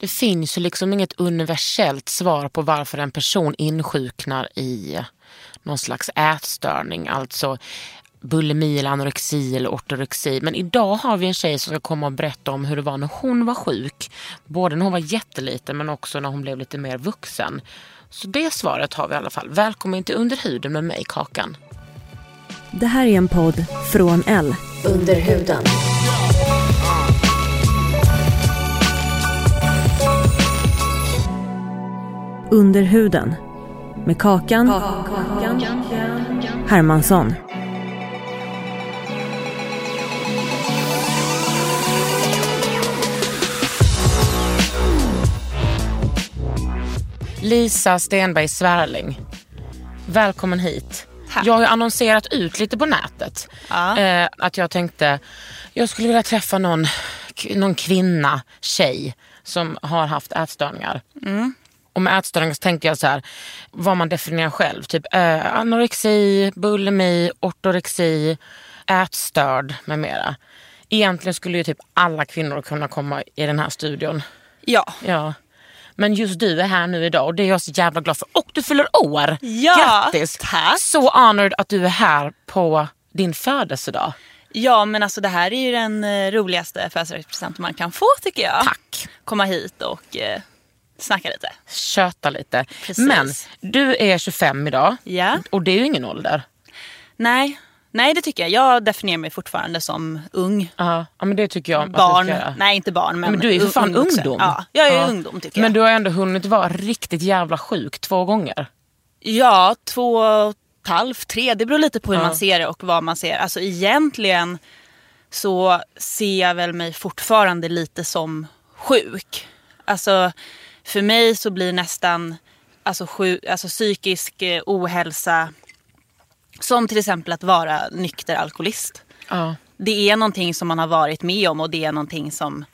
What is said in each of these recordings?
Det finns ju liksom inget universellt svar på varför en person insjuknar i någon slags ätstörning, alltså bulimi eller anorexi eller ortorexi. Men idag har vi en tjej som ska komma och berätta om hur det var när hon var sjuk. Både när hon var jätteliten men också när hon blev lite mer vuxen. Så det svaret har vi i alla fall. Välkommen till Under huden med mig, Kakan. Det här är en podd från L. Under huden. Under huden. Med Kakan, Hermansson. Lisa Stenberg Svärling. Välkommen hit. Jag har annonserat ut lite på nätet. Eh, att jag tänkte, jag skulle vilja träffa någon, någon kvinna, tjej som har haft ätstörningar. Och med ätstörningar så tänkte jag så här, vad man definierar själv. Typ eh, anorexi, bulimi, ortorexi, ätstörd med mera. Egentligen skulle ju typ alla kvinnor kunna komma i den här studion. Ja. Ja. Men just du är här nu idag och det är jag så jävla glad för. Och du fyller år! Ja, Grattis! tack. Så honored att du är här på din födelsedag. ja, men alltså det här är ju den eh, roligaste födelsedagspresenten man kan få tycker jag. Tack! Komma hit och eh, snacka lite. Köta lite. Precis. Men du är 25 idag Ja. och det är ju ingen ålder. Nej, nej det tycker jag. Jag definierar mig fortfarande som ung. Ja, men det tycker jag Barn. Nej, inte barn. Men, Men du är ju för fan ungdom. Ja, jag är Ja. ungdom tycker Men jag. du har ändå hunnit vara riktigt jävla sjuk två gånger. Ja, två och ett halvt, tre. Det beror lite på hur Ja. man ser det och vad man ser. Alltså egentligen så ser jag väl mig fortfarande lite som sjuk. Alltså för mig så blir nästan alltså, sjuk, alltså psykisk eh, ohälsa som till exempel att vara nykter alkoholist. Ja. Det är någonting som man har varit med om och det är någonting som,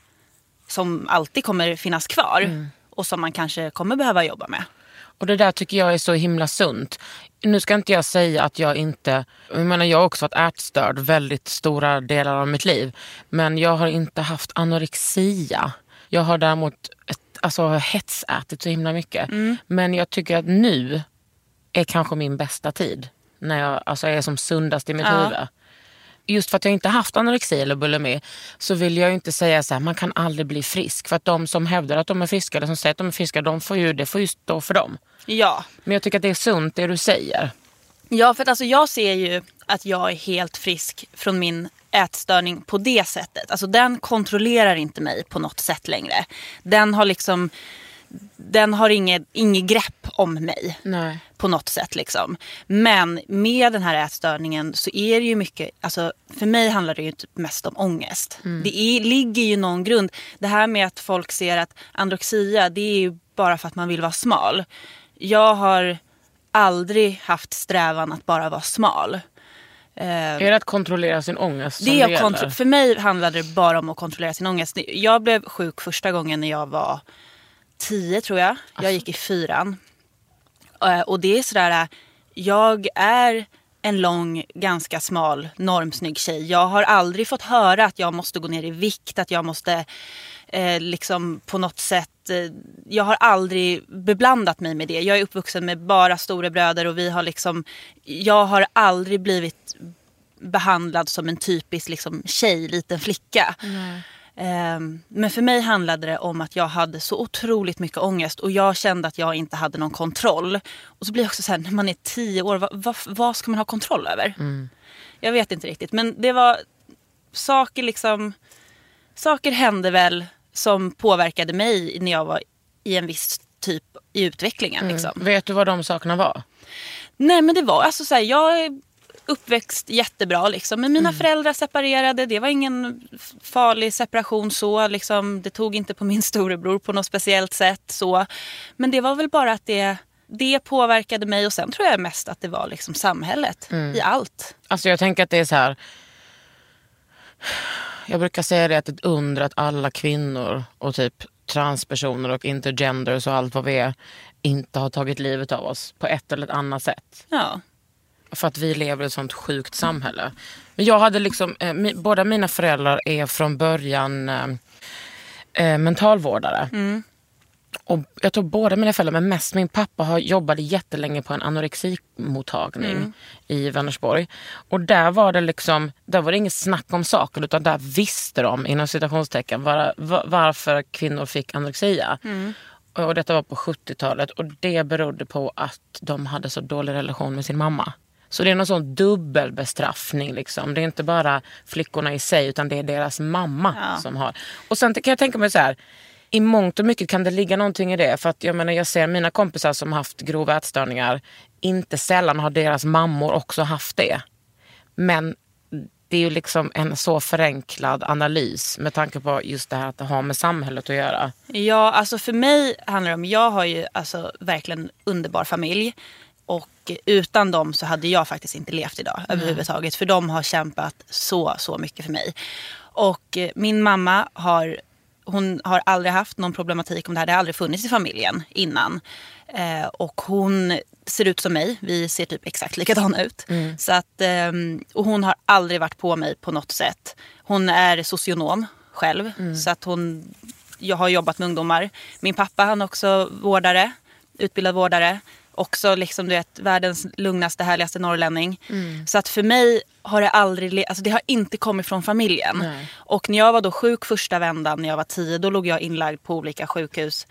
som alltid kommer finnas kvar. Mm. Och som man kanske kommer behöva jobba med. Och det där tycker jag är så himla sunt. Nu ska inte jag säga att jag inte, jag menar jag har också varit ätstörd väldigt stora delar av mitt liv. Men jag har inte haft anorexia. Jag har däremot ett, alltså, hetsätit så himla mycket. Men jag tycker att nu är kanske min bästa tid. När jag alltså, är som sundast i mitt Ja. huvud. Just för att jag inte haft anorexi eller bulimi så vill jag inte säga så här, man kan aldrig bli frisk. För att de som hävdar att de är friska eller som säger att de är friska, de får ju, det får ju stå för dem. Ja, Men jag tycker att det är sunt det du säger. Ja, för att alltså jag ser ju att jag är helt frisk från min ätstörning på det sättet. Alltså den kontrollerar inte mig på något sätt längre. Den har liksom, den har inget, inget grepp om mig Nej. på något sätt liksom. Men med den här ätstörningen så är det ju mycket, alltså för mig handlar det ju mest om ångest. Det är, ligger ju någon grund. Det här med att folk ser att anorexia det är ju bara för att man vill vara smal. Jag har aldrig haft strävan att bara vara smal. Är det att kontrollera sin ångest Det det kontro- för mig handlade det bara om att kontrollera sin ångest. Jag blev sjuk första gången när jag var tio tror jag. Jag gick i fyran. Eh, Och det är sådär, eh, jag är en lång, ganska smal, normsnygg tjej. Jag har aldrig fått höra att jag måste gå ner i vikt, att jag måste eh, liksom på något sätt... Eh, jag har aldrig beblandat mig med det. Jag är uppvuxen med bara storebröder och vi har liksom... Jag har aldrig blivit behandlad som en typisk liksom, tjej, liten flicka. Ehm, Men för mig handlade det om att jag hade så otroligt mycket ångest och jag kände att jag inte hade någon kontroll. Och så blir det också så här, när man är tio år, vad, vad, vad ska man ha kontroll över? Jag vet inte riktigt, men det var saker liksom, saker hände väl som påverkade mig när jag var i en viss typ i utvecklingen. Liksom. Vet du vad de sakerna var? Nej men det var alltså så här, jag är uppväxt jättebra liksom. Men Mm. mina föräldrar separerade, det var ingen farlig separation så. Liksom, det tog inte på min storebror på något speciellt sätt så. Men det var väl bara att det, det påverkade mig och sen tror jag mest att det var liksom samhället Mm. i allt. Alltså jag tänker att det är så här. Jag brukar säga det att ett under att alla kvinnor och typ transpersoner och intergenders och allt vad vi är inte har tagit livet av oss på ett eller ett annat sätt. Ja. För att vi lever i ett sånt sjukt samhälle. Men jag hade liksom, eh, mi, båda mina föräldrar är från början eh, eh, mentalvårdare. Och jag tror båda mina föräldrar, men mest min pappa har jobbade jättelänge på en anoreximottagning i Vänersborg. Och där var det liksom, där var det inget snack om saken utan där visste de inom citationstecken var, var, varför kvinnor fick anorexia. Och detta var på 70-talet och det berodde på att de hade så dålig relation med sin mamma. Så det är någon sån dubbelbestraffning. Liksom. Det är inte bara flickorna i sig utan det är deras mamma som har. Och sen kan jag tänka mig så här. I mångt och mycket kan det ligga någonting i det. För att jag menar jag ser mina kompisar som haft grova ätstörningar. Inte sällan har deras mammor också haft det. Men det är ju liksom en så förenklad analys med tanke på just det här att det har med samhället att göra. Ja, alltså för mig handlar det om, jag har ju alltså verkligen underbar familj. Och utan dem så hade jag faktiskt inte levt idag överhuvudtaget. För de har kämpat så, så mycket för mig. Och eh, min mamma har, hon har aldrig haft någon problematik om det här. Det har aldrig funnits i familjen innan. Eh, och hon ser ut som mig. Vi ser typ exakt likadana ut. Så att, ehm, och hon har aldrig varit på mig på något sätt. Hon är socionom själv. Så att hon, jag har jobbat med ungdomar. Min pappa han är också vårdare, utbildad vårdare. Också liksom, du vet, världens lugnaste, härligaste norrlänning. Så att för mig har det aldrig, alltså det har inte kommit från familjen. Nej. Och när jag var då sjuk första vändan när jag var tio, då låg jag inlagd på olika sjukhus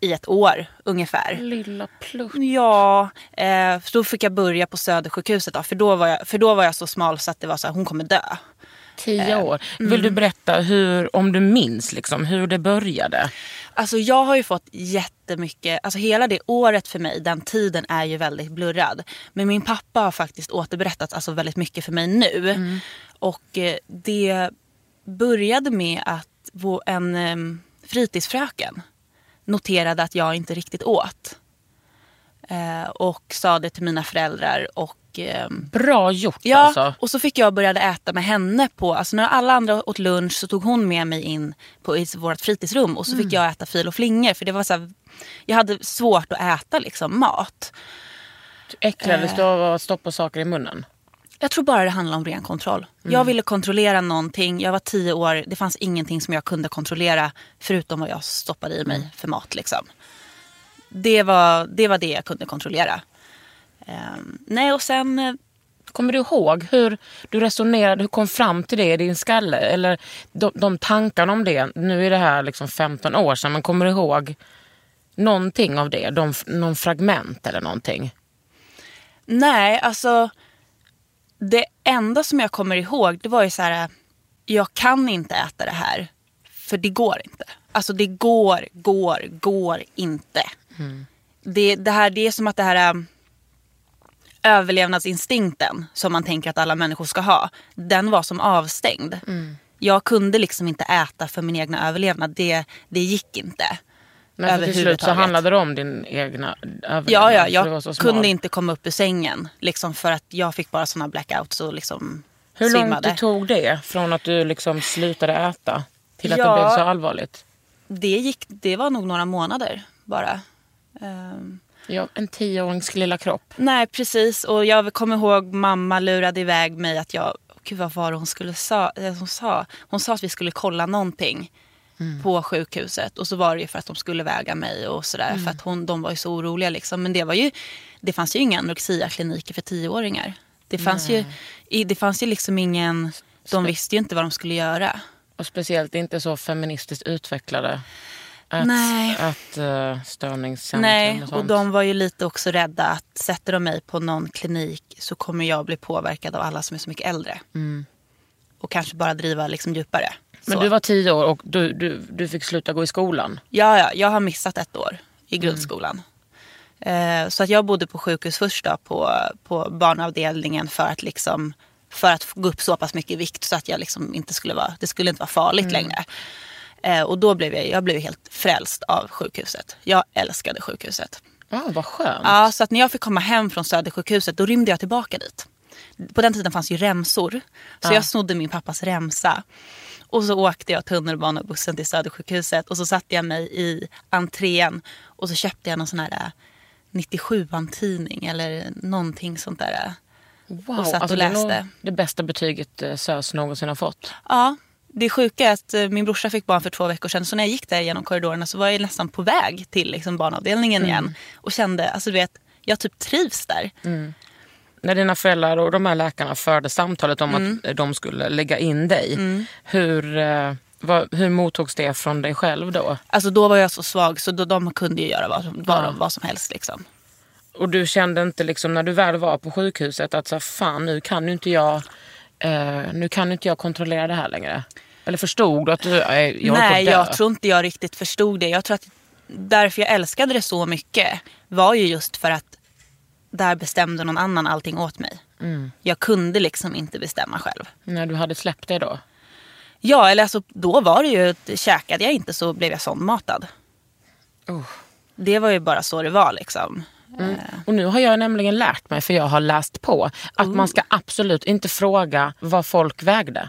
i ett år ungefär. Lilla plutt. Ja, eh, så då fick jag börja på Södersjukhuset då, för då var jag, för då var jag så smal så att det var så här, hon kommer dö. Tio år. Vill du berätta hur, om du minns liksom, hur det började? Alltså jag har ju fått jättemycket, alltså hela det året för mig, den tiden är ju väldigt blurrad. Men min pappa har faktiskt återberättat alltså väldigt mycket för mig nu. Och eh, det började med att en eh, fritidsfröken noterade att jag inte riktigt åt. Eh, och sa det till mina föräldrar och ehm, Bra gjort Ja, alltså. och så fick jag börja äta med henne på, alltså när alla andra åt lunch så tog hon med mig in på i vårt fritidsrum och så Mm. fick jag äta fil och flingor för det var så här, jag hade svårt att äta liksom mat. Äcklades Eh. du av att stoppa saker i munnen? Jag tror bara det handlar om ren kontroll. Mm. Jag ville kontrollera någonting, jag var tio år, det fanns ingenting som jag kunde kontrollera förutom vad jag stoppade i mig för mat liksom. Det var, det var det jag kunde kontrollera. Ehm, nej och sen eh, Kommer du ihåg hur du resonerade, hur kom fram till det i din skalle? Eller de, de tankarna om det, nu är det här liksom 15 år sedan, men kommer du ihåg någonting av det? De, någon fragment eller någonting? Nej, alltså det enda som jag kommer ihåg det var ju så här, jag kan inte äta det här för det går inte. Alltså det går, går, går inte. Det, det, här, det är som att det här ähm, överlevnadsinstinkten som man tänker att alla människor ska ha, den var som avstängd. Jag kunde liksom inte äta för min egna överlevnad, det, det gick inte. Men till slut så handlade det om din egna överlevnad. Ja, ja, jag kunde inte komma upp ur sängen. Liksom för att jag fick bara såna blackouts och liksom Hur långt svimmade. det tog det från att du liksom slutade äta till att Ja. det blev så allvarligt? Det, gick, det var nog några månader bara. Ehm, Ja, en tioårings lilla kropp. nej, precis. Och jag kommer ihåg mamma lurade iväg mig att jag... Gud, vad var det hon skulle sa? eh, Hon sa, hon sa att vi skulle kolla någonting på sjukhuset. Och så var det ju för att de skulle väga mig och sådär. För att hon, de var ju så oroliga liksom. Men det var ju... Det fanns ju inga anorexiakliniker för tioåringar. Det fanns, ju, det fanns ju liksom ingen... De visste ju inte vad de skulle göra. Och speciellt inte så feministiskt utvecklade. Ett, Nej. ett uh, störningscentrum Nej, och sånt. och de var ju lite också rädda att sätter de mig på någon klinik så kommer jag bli påverkad av alla som är så mycket äldre. Och kanske bara driva liksom djupare. Men Så. du var tio år och du, du, du fick sluta gå i skolan. Ja, ja, jag har missat ett år i grundskolan. Eh, så att jag bodde på sjukhus först då, på, på barnavdelningen för att liksom för att gå upp så pass mycket i vikt så att jag liksom inte skulle vara, det skulle inte vara farligt längre. Eh, och då blev jag, jag blev helt frälst av sjukhuset. Jag älskade sjukhuset. Ja, vad skönt. Ja, så att när jag fick komma hem från Södersjukhuset då rymde jag tillbaka dit. På den tiden fanns ju remsor. Så jag snodde min pappas remsa. Och så åkte jag tunnelbana och bussen till Södersjukhuset. Och så satte jag mig i entrén. Och så köpte jag någon sån här äh, 97an-tidning eller någonting sånt där. äh. wow. och satt och alltså, det är nog läste. det bästa betyget eh, SÖS någonsin har fått. Ja, det sjuka är att eh, min brorsa fick barn för två veckor sedan. Så när jag gick där genom korridorerna så var jag nästan på väg till liksom, barnavdelningen igen. Och kände, alltså du vet, jag typ trivs där. När dina föräldrar och de här läkarna förde samtalet om Mm. att de skulle lägga in dig. Hur, eh, vad, hur mottogs det från dig själv då? Alltså då var jag så svag så då, de kunde ju göra vad, vad, Ja. vad som helst. Liksom. Och du kände inte liksom när du väl var på sjukhuset att så fan nu kan ju inte jag eh, nu kan inte jag kontrollera det här längre. Eller förstod att du, eh, jag Nej, att dö? jag tror inte jag riktigt förstod det. Jag tror att därför jag älskade det så mycket var ju just för att där bestämde någon annan allting åt mig. Mm. Jag kunde liksom inte bestämma själv. När du hade släppt det då? Ja, eller alltså då var det ju, att käkade jag inte så blev jag sondmatad. Oh. Det var ju bara så det var liksom. Eh, Och nu har jag nämligen lärt mig, för jag har läst på, att Oh. man ska absolut inte fråga vad folk vägde.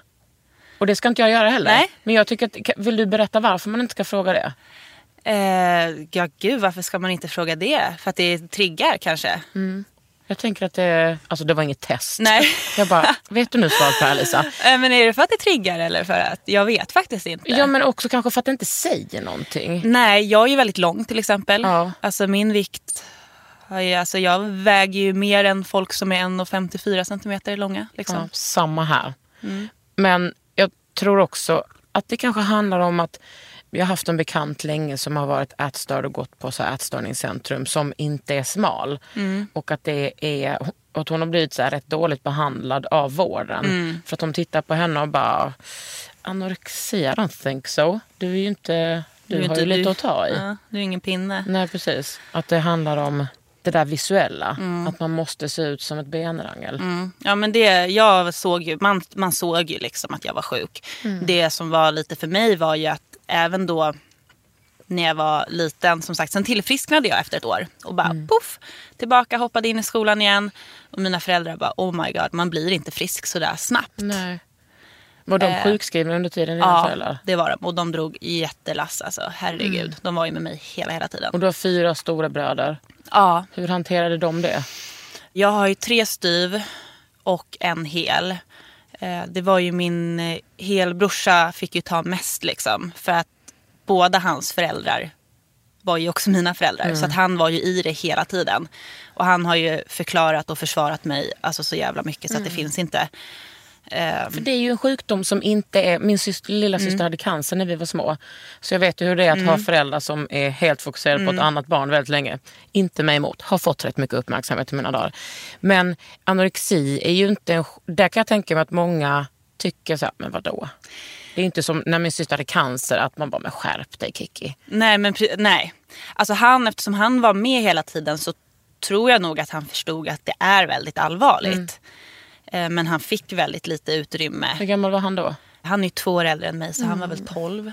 Och det ska inte jag göra heller. Nej. Men jag tycker att, vill du berätta varför man inte ska fråga det? Eh, ja, gud, varför ska man inte fråga det? För att det triggar kanske? Jag tänker att det, alltså det var inget test. Nej. Jag bara, vet du nu svaret på det här Lisa? Eh, men är det för att det triggar eller för att jag vet faktiskt inte? Ja men också kanske för att det inte säger någonting. Nej, jag är ju väldigt lång till exempel. Ja. Alltså min vikt, alltså jag väger ju mer än folk som är 1,54 centimeter långa. Liksom. Ja, samma här. Mm. Men tror också att det kanske handlar om att jag har haft en bekant länge som har varit ätstörd och gått på så ätstörningscentrum som inte är smal. Mm. Och att det är att hon har blivit så här rätt dåligt behandlad av vården. Mm. För att de tittar på henne och bara anorexia, I don't think so. Du är ju inte, du, är har inte- ju lite du- att ta i. Ja, du är ingen pinne. Nej precis. Att det handlar om det där visuella. Mm. Att man måste se ut som ett benrangel. Ja men det, jag såg ju, man, man såg ju liksom att jag var sjuk. Det som var lite för mig var ju att även då när jag var liten, som sagt, sen tillfrisknade jag efter ett år. Och bara poff, tillbaka, hoppade in i skolan igen. Och mina föräldrar bara, oh my god, man blir inte frisk sådär snabbt. Nej. Var de Eh, sjukskrivna under tiden Ja, föräldrar? det var de. Och de drog jättelass alltså. Herregud. De var ju med mig hela, hela tiden. Och du har fyra stora bröder. Ja, Hur hanterade de det? Jag har ju tre styv och en hel. Eh, Det var ju min eh, helbrorsa fick ju ta mest liksom. För att båda hans föräldrar var ju också mina föräldrar. Så att han var ju i det hela tiden. Och han har ju förklarat och försvarat mig alltså så jävla mycket så att det finns inte. Eh, För det är ju en sjukdom som inte är... Min syster, lilla syster hade cancer när vi var små. Så jag vet ju hur det är att ha föräldrar som är helt fokuserade på ett annat barn väldigt länge. Inte mig emot. Har fått rätt mycket uppmärksamhet i mina dagar. Men anorexi är ju inte... En, där kan jag tänka mig att många tycker så här, men vadå? Det är inte som när min syster hade cancer att man bara, men skärp dig Kiki. Nej, men nej. Alltså han, eftersom han var med hela tiden så tror jag nog att han förstod att det är väldigt allvarligt. Eh, Men han fick väldigt lite utrymme. Hur gammal var han då? Han är två år äldre än mig så han var väl 12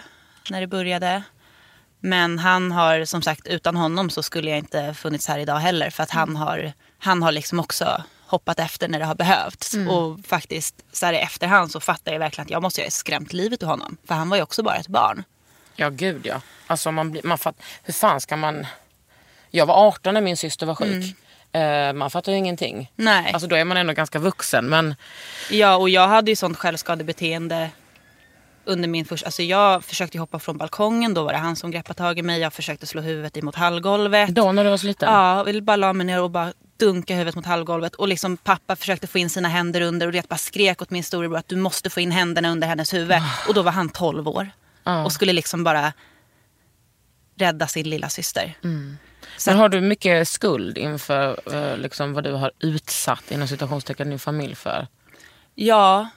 när det började. Men han har som sagt utan honom så skulle jag inte funnits här idag heller. För att han har, han har liksom också hoppat efter när det har behövts. Och faktiskt så här i efterhand så fattar jag verkligen att jag måste ha skrämt livet ur honom. För han var ju också bara ett barn. Ja, gud ja. Alltså man man fatt, hur fan ska man... Jag var 18 när min syster var sjuk. Eh, man fattar ju ingenting. Nej. Alltså då är man ändå ganska vuxen. Men Ja, och jag hade ju sånt självskadebeteende under min första... Alltså jag försökte hoppa från balkongen, då var det han som greppade tag i mig. Jag försökte slå huvudet emot hallgolvet. då när du var så liten? Ja, jag ville bara la mig ner och bara dunka huvudet mot hallgolvet och liksom pappa försökte få in sina händer under och det bara skrek åt min storebror att du måste få in händerna under hennes huvud. Och då var han 12 år och skulle liksom bara rädda sin lilla syster. Men har du mycket skuld inför eh, liksom, vad du har utsatt inom citationstecken din familj för? Ja,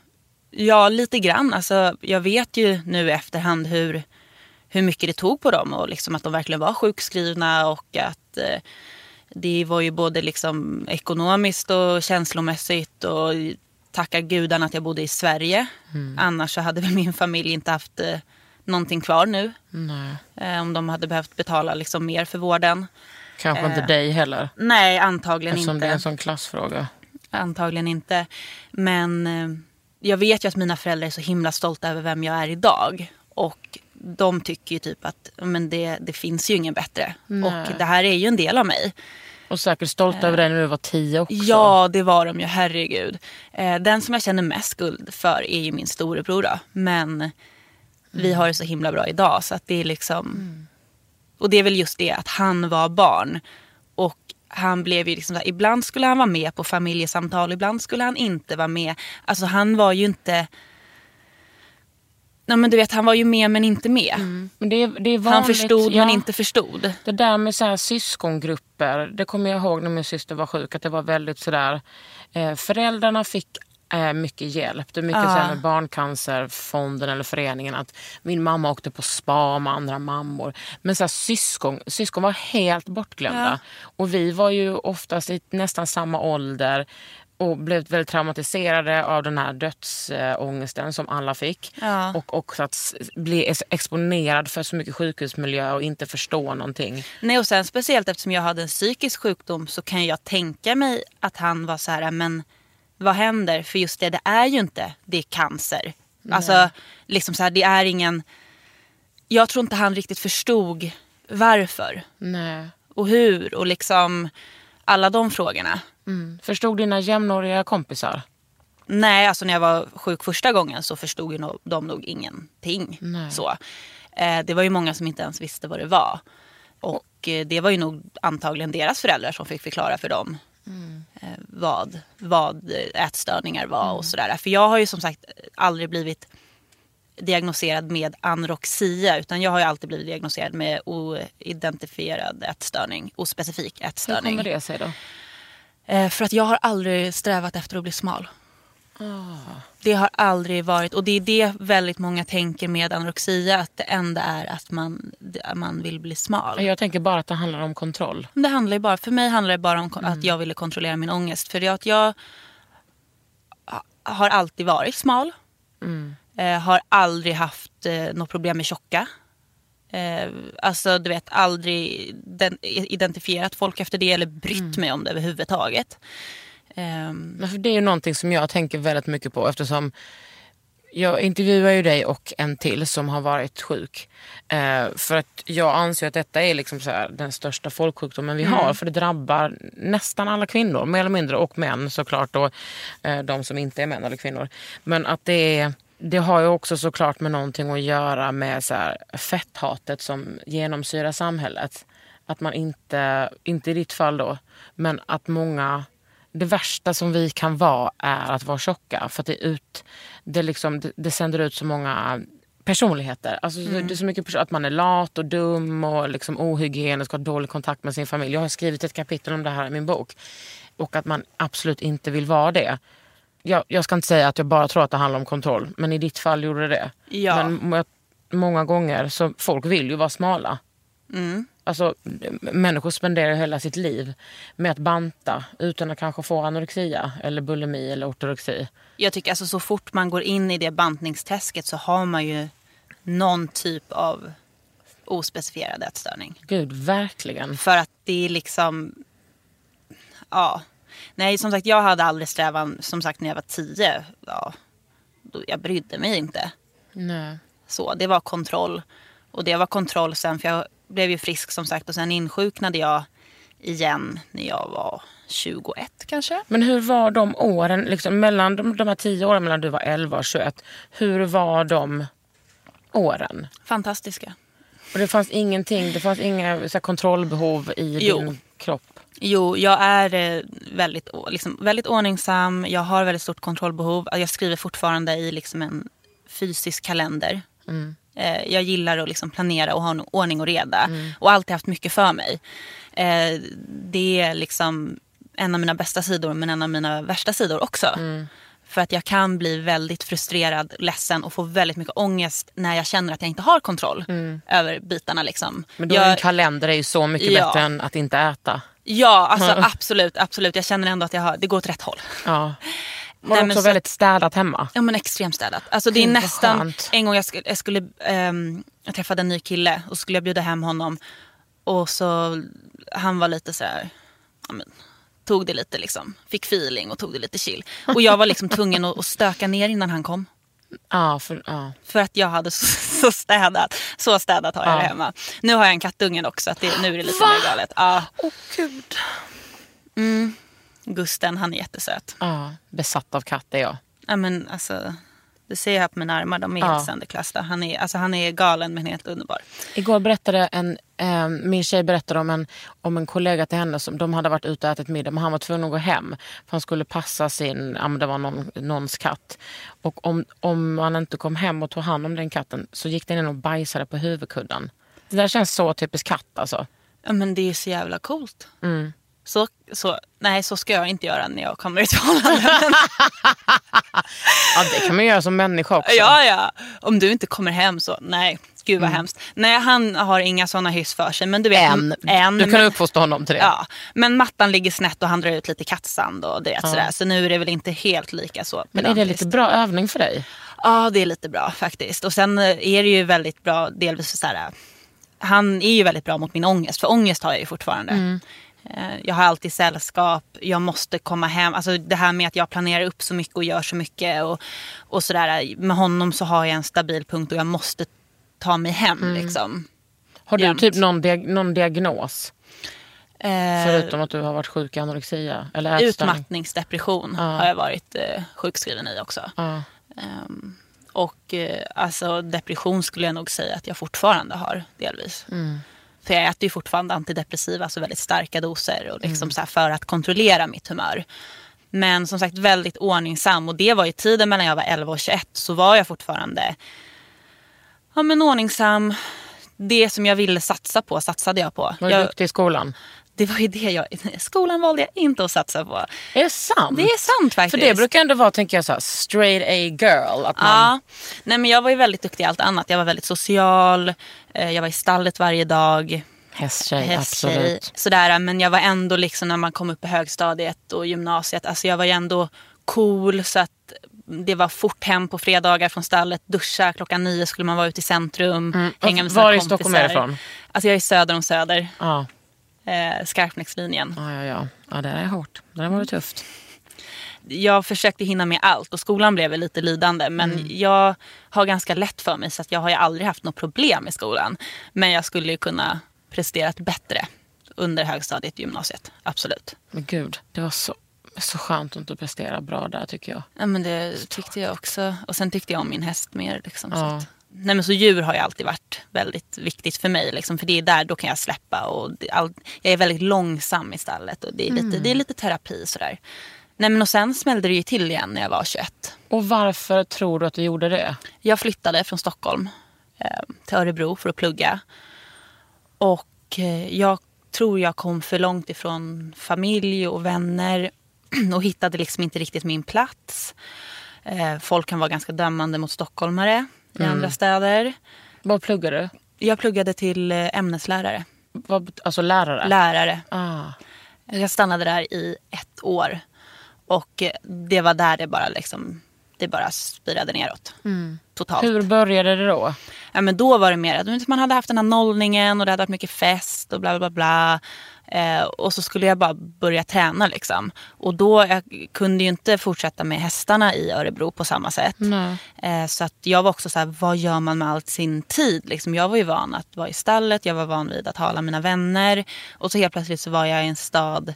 ja, lite grann. Alltså, jag vet ju nu i efterhand hur, hur mycket det tog på dem och liksom att de verkligen var sjukskrivna och att eh, det var ju både liksom ekonomiskt och känslomässigt och tacka gudarna att jag bodde i Sverige. Annars så hade väl min familj inte haft eh, någonting kvar nu. Nej. Eh, om de hade behövt betala liksom mer för vården. Kanske inte dig heller. Nej, antagligen Eftersom inte. det är en sån klassfråga. Antagligen inte. Men eh, jag vet ju att mina föräldrar är så himla stolta över vem jag är idag. Och de tycker ju typ att men det, det finns ju ingen bättre. Och det här är ju en del av mig. Och säkert stolt över dig när du var tio också. Ja, det var de ju. Herregud. Eh, den som jag känner mest skuld för är ju min storebror. Då. Men vi har det så himla bra idag. Så att det är liksom... Och det är väl just det att han var barn. Och han blev ju liksom ibland skulle han vara med på familjesamtal, ibland skulle han inte vara med. Alltså han var ju inte... Nej men du vet, han var ju med men inte med. Men det det är Han vanligt, förstod ja. men inte förstod. Det där med så här syskongrupper, det kommer jag ihåg när min syster var sjuk. Att det var väldigt sådär, eh, föräldrarna fick eh, mycket hjälp. Det är mycket så här med Barncancerfonden eller föreningen. Att min mamma åkte på spa med andra mammor. Men så här, syskon, syskon var helt bortglömda. Och vi var ju oftast i nästan samma ålder och blev väldigt traumatiserade av den här dödsångesten som alla fick. Ja. Och också att bli ex- exponerad för så mycket sjukhusmiljö och inte förstå någonting. Nej och sen speciellt eftersom jag hade en psykisk sjukdom så kan jag tänka mig att han var så här, men vad händer? För just det, det är ju inte, det är cancer. Alltså, liksom så här, det är ingen... Jag tror inte han riktigt förstod varför Nej. och hur och liksom alla de frågorna. Förstod dina jämnåriga kompisar? Nej, alltså när jag var sjuk första gången så förstod ju de nog ingenting. Så. Eh, det var ju många som inte ens visste vad det var. Och eh, det var ju nog antagligen deras föräldrar som fick förklara för dem eh, vad, vad ätstörningar var och sådär. För jag har ju som sagt aldrig blivit diagnoserad med anorexia utan jag har ju alltid blivit diagnoserad med oidentifierad ätstörning, ospecifik Hur ätstörning. kommer det sig då? Eh, för att jag har aldrig strävat efter att bli smal. Det har aldrig varit, och det är det väldigt många tänker med anorexia, att det enda är att man, man vill bli smal. Jag tänker bara att det handlar om kontroll. Det handlar ju bara, för mig handlar det bara om att jag ville kontrollera min ångest. För att jag ha- har alltid varit smal. Eh, har aldrig haft eh, något problem med tjocka. Eh, alltså du vet aldrig den, identifierat folk efter det eller brytt mig om det överhuvudtaget. Ehm, Men för det är ju någonting som jag tänker väldigt mycket på eftersom jag intervjuar ju dig och en till som har varit sjuk. Eh, för att jag anser att detta är liksom här, den största folksjukdomen vi har. För det drabbar nästan alla kvinnor, mer eller mindre, och män såklart. Och eh, de som inte är män eller kvinnor. Men att det är det har ju också såklart med någonting att göra med så här, fetthatet som genomsyrar samhället. Att man inte, inte i ditt fall då, men att många det värsta som vi kan vara är att vara tjocka. För att det, ut, det, liksom, det, det sänder ut så många personligheter. Alltså, Det är så mycket att man är lat och dum och liksom ohygienisk och har dålig kontakt med sin familj. Jag har skrivit ett kapitel om det här i min bok. Och att man absolut inte vill vara det. Jag, jag ska inte säga att jag bara tror att det handlar om kontroll. Men i ditt fall gjorde det det. Ja. Men må- många gånger, så folk vill ju vara smala. Alltså, människor spenderar hela sitt liv med att banta utan att kanske få anorexia eller bulimi eller ortorexi. jag tycker alltså så fort man går in i det bantningsträsket så har man ju någon typ av ospecifierad ätstörning. Gud, verkligen. För att det är liksom... Ja. Nej, som sagt, jag hade aldrig strävan, som sagt, när jag var tio. Ja, då, jag brydde mig inte. Nej. Så, det var kontroll. Och det var kontroll sen, för jag blev ju frisk som sagt. Och sen insjuknade jag igen när jag var 21 kanske. Men hur var de åren, liksom, mellan de, de här tio åren mellan du var 11 och 21, hur var de åren? Fantastiska. Och det fanns ingenting, det fanns inga så här, kontrollbehov i Jo. din kropp? Jo, jag är eh, väldigt, liksom, väldigt ordningsam. Jag har väldigt stort kontrollbehov. Jag skriver fortfarande i liksom en fysisk kalender. Eh, Jag gillar att liksom planera och ha ordning och reda. Och alltid haft mycket för mig. Eh, Det är liksom en av mina bästa sidor men en av mina värsta sidor också. För att jag kan bli väldigt frustrerad, ledsen och få väldigt mycket ångest när jag känner att jag inte har kontroll över bitarna. Liksom. Men då jag, en kalender är ju så mycket Ja. bättre än att inte äta. Ja, alltså absolut, absolut. Jag känner ändå att jag har, det går åt rätt håll. Ja. Har Nej, också så- väldigt städat hemma? Ja men extremt städat. Alltså det är vad nästan, skönt. en gång jag skulle, jag, skulle ehm, jag träffade en ny kille och skulle jag bjuda hem honom. Och så, han var lite så här, ja, men, tog det lite liksom, fick feeling och tog det lite chill. Och jag var liksom tvungen att, att stöka ner innan han kom. Ja, för, ja. För att jag hade så, så städat. Så städat har jag Ja. det hemma. Nu har jag en kattunge också, att det, nu är det lite mer galet. Ja. Åh gud. Gusten, han är jättesöt. Ja, besatt av katt är jag. Ja, men alltså, det ser jag här på mina armar, de är Ja. helt sönderklasta. Han är, alltså, han är galen men helt underbar. Igår berättade en, eh, min tjej berättade om en, om en kollega till henne som de hade varit ute och ätit middag men han var tvungen att gå hem för han skulle passa sin, ja men det var någon, någons katt. Och om, om man inte kom hem och tog hand om den katten så gick den in och bajsade på huvudkudden. Det där känns så typiskt katt alltså. Ja, men det är så jävla coolt. Mm. Så, så, nej, så ska jag inte göra när jag kommer i ett förhållande. Ja det kan man göra som människa också. ja, ja. Om du inte kommer hem så, nej. Gud Mm. vad hemskt. Nej, han har inga sådana hyss för sig. Men du vet, En. en Du kan men, uppfostra honom till det. Ja, men mattan ligger snett och han drar ut lite kattsand och det, sådär. Så nu är det väl inte helt lika så Men är det lite bra övning för dig? Ja, det är lite bra faktiskt. Och sen eh, är det ju väldigt bra, delvis för så här, han är ju väldigt bra mot min ångest, för ångest har jag ju fortfarande. Eh, Jag har alltid sällskap, jag måste komma hem. Alltså det här med att jag planerar upp så mycket och gör så mycket. Och, och sådär. Med honom så har jag en stabil punkt och jag måste ta mig hem. Liksom. Har du Jämt. typ någon, diag- någon diagnos? Eh, Förutom att du har varit sjuk i anorexia? Eller ätstörning? Utmattningsdepression har jag varit eh, sjukskriven i också. Ja. Ehm, och eh, alltså depression skulle jag nog säga att jag fortfarande har delvis. För jag äter ju fortfarande antidepressiva, alltså väldigt starka doser och liksom så här för att kontrollera mitt humör. Men som sagt väldigt ordningsam och det var ju tiden mellan jag var 11 och 21 så var jag fortfarande ja, men ordningsam. Det som jag ville satsa på satsade jag på. Var du Jag, duktig i skolan? Det var ju det jag, skolan valde jag inte att satsa på. Är det sant? Det är sant För faktiskt. det brukar ändå vara, tänker jag, så här, straight A girl. Att man, Ja, nej men jag var ju väldigt duktig i allt annat. Jag var väldigt social, eh, jag var i stallet varje dag. Hästtjej, hästtjej, absolut. Sådär, men jag var ändå liksom när man kom upp i högstadiet och gymnasiet, alltså jag var ju ändå cool så att det var fort hem på fredagar från stallet, duscha, klockan nio skulle man vara ute i centrum, hänga med sina Var i kompisar. Stockholm är du ifrån? Alltså jag är söder om Söder, Ja. Eh, Skarpnäckslinjen. Ja, ja, ja. ja, det är hårt. Det där var det tufft. jag försökte hinna med allt och skolan blev lite lidande. Men Mm. jag har ganska lätt för mig så att jag har ju aldrig haft något problem i skolan. Men jag skulle ju kunna presterat bättre under högstadiet och gymnasiet. Absolut. Men gud, det var så, så skönt att du presterade bra där tycker jag. Ja, men det tyckte jag också. Och sen tyckte jag om min häst mer. Liksom, så Ja. Nej, men så djur har ju alltid varit väldigt viktigt för mig. Liksom, för det är där då kan jag släppa. Och det, all, jag är väldigt långsam i stallet. Och det, är lite, det är lite terapi sådär. Nej, men och sen smällde det ju till igen när jag var 21. Och varför tror du att du gjorde det? Jag flyttade från Stockholm eh, till Örebro för att plugga. Och eh, jag tror jag kom för långt ifrån familj och vänner och hittade liksom inte riktigt min plats. Eh, folk kan vara ganska dömande mot stockholmare i andra städer. Vad pluggar du? Jag pluggade till eh, ämneslärare, Vad, alltså lärare? lärare. ah. Jag stannade där i ett år. Och eh, det var där det bara liksom, det bara spirade neråt. Totalt. Hur började det då? Ja, men då var det mer att man hade haft den här nollningen och det hade varit mycket fest och bla bla bla. Eh, och så skulle jag bara börja träna liksom. Och då jag kunde ju inte fortsätta med hästarna i Örebro på samma sätt. Eh, så att jag var också så här, vad gör man med all sin tid? Liksom, jag var ju van att vara i stallet, jag var van vid att ha alla mina vänner. Och så helt plötsligt så var jag i en stad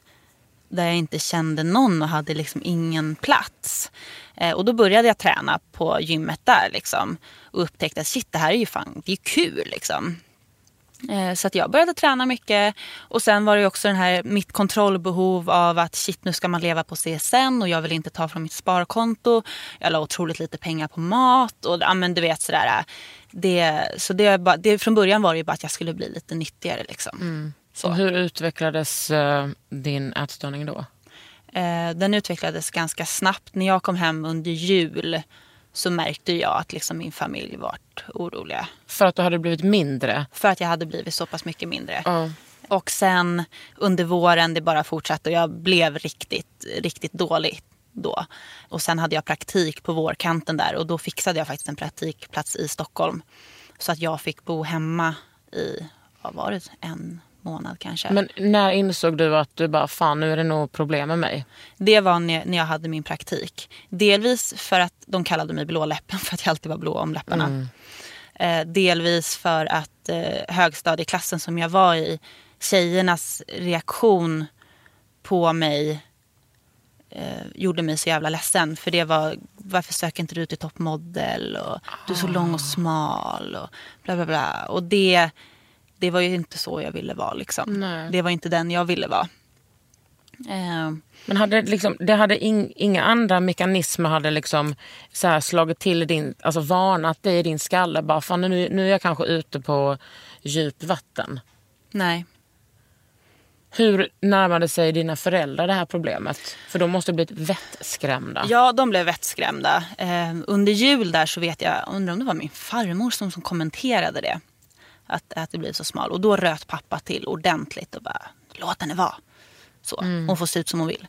där jag inte kände någon och hade liksom ingen plats. Eh, och då började jag träna på gymmet där liksom. Och upptäckte att shit, det här är ju fan, det är kul liksom. Eh, Så att jag började träna mycket och sen var det också den här, mitt kontrollbehov av att shit nu ska man leva på CSN och jag vill inte ta från mitt sparkonto. Jag la otroligt lite pengar på mat och ja, men du vet sådär. Det, så det, bara- det, från början var det ju bara att jag skulle bli lite nyttigare liksom. Och hur utvecklades eh, din ätstörning då? Eh, Den utvecklades ganska snabbt. När jag kom hem under jul så märkte jag att liksom min familj vart oroliga. För att du hade blivit mindre? För att jag hade blivit så pass mycket mindre. Ja. Och sen under våren, det bara fortsatte och jag blev riktigt, riktigt dålig då. Och sen hade jag praktik på vårkanten där och då fixade jag faktiskt en praktikplats i Stockholm. Så att jag fick bo hemma i, vad var det, en månad kanske. Men när insåg du att du bara, fan nu är det nog problem med mig? Det var när, när jag hade min praktik. Delvis för att de kallade mig blåläppen för att jag alltid var blå om läpparna. Eh, delvis för att eh, högstadieklassen som jag var i, tjejernas reaktion på mig eh, gjorde mig så jävla ledsen. För det var, varför söker inte du till toppmodell? Och du är så lång och smal och bla bla bla. Och det, det var ju inte så jag ville vara liksom. Nej. Det var inte den jag ville vara. Eh, Men hade liksom, det hade in, inga andra mekanismer hade liksom så slagit till din, alltså varnat dig i din skalle. Bara, fan, nu, nu är jag kanske ute på djupt vatten. nej. Hur närmade sig dina föräldrar det här problemet? För de måste ha blivit vettskrämda. Ja, de blev vettskrämda. Eh, under jul där så vet jag, undrar om det var min farmor som, som kommenterade det. Att, att det blev så smal. Och då röt pappa till ordentligt och bara, låt henne vara. Så, hon får se ut som hon vill.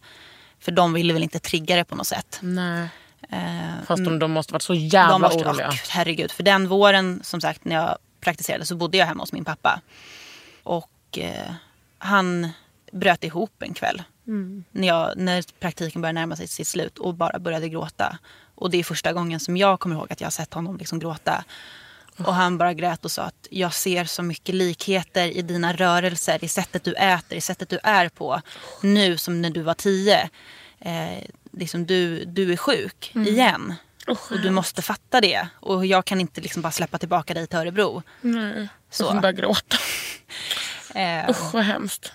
För de ville väl inte trigga det på något sätt. Nej. Eh, Fast de, de måste varit så jävla de måste, oroliga. gud, herregud, för den våren som sagt när jag praktiserade så bodde jag hemma hos min pappa. Och eh, han bröt ihop en kväll. När, jag, när praktiken började närma sig sitt slut och bara började gråta. Och det är första gången som jag kommer ihåg att jag har sett honom liksom gråta. Och han bara grät och sa att jag ser så mycket likheter i dina rörelser, i sättet du äter, i sättet du är på. Nu som när du var tio. Eh, liksom du, du är sjuk igen. Och du måste fatta det. Och jag kan inte liksom bara släppa tillbaka dig till Örebro. Nej. Så. Hon började gråta. Eh, Usch vad hemskt.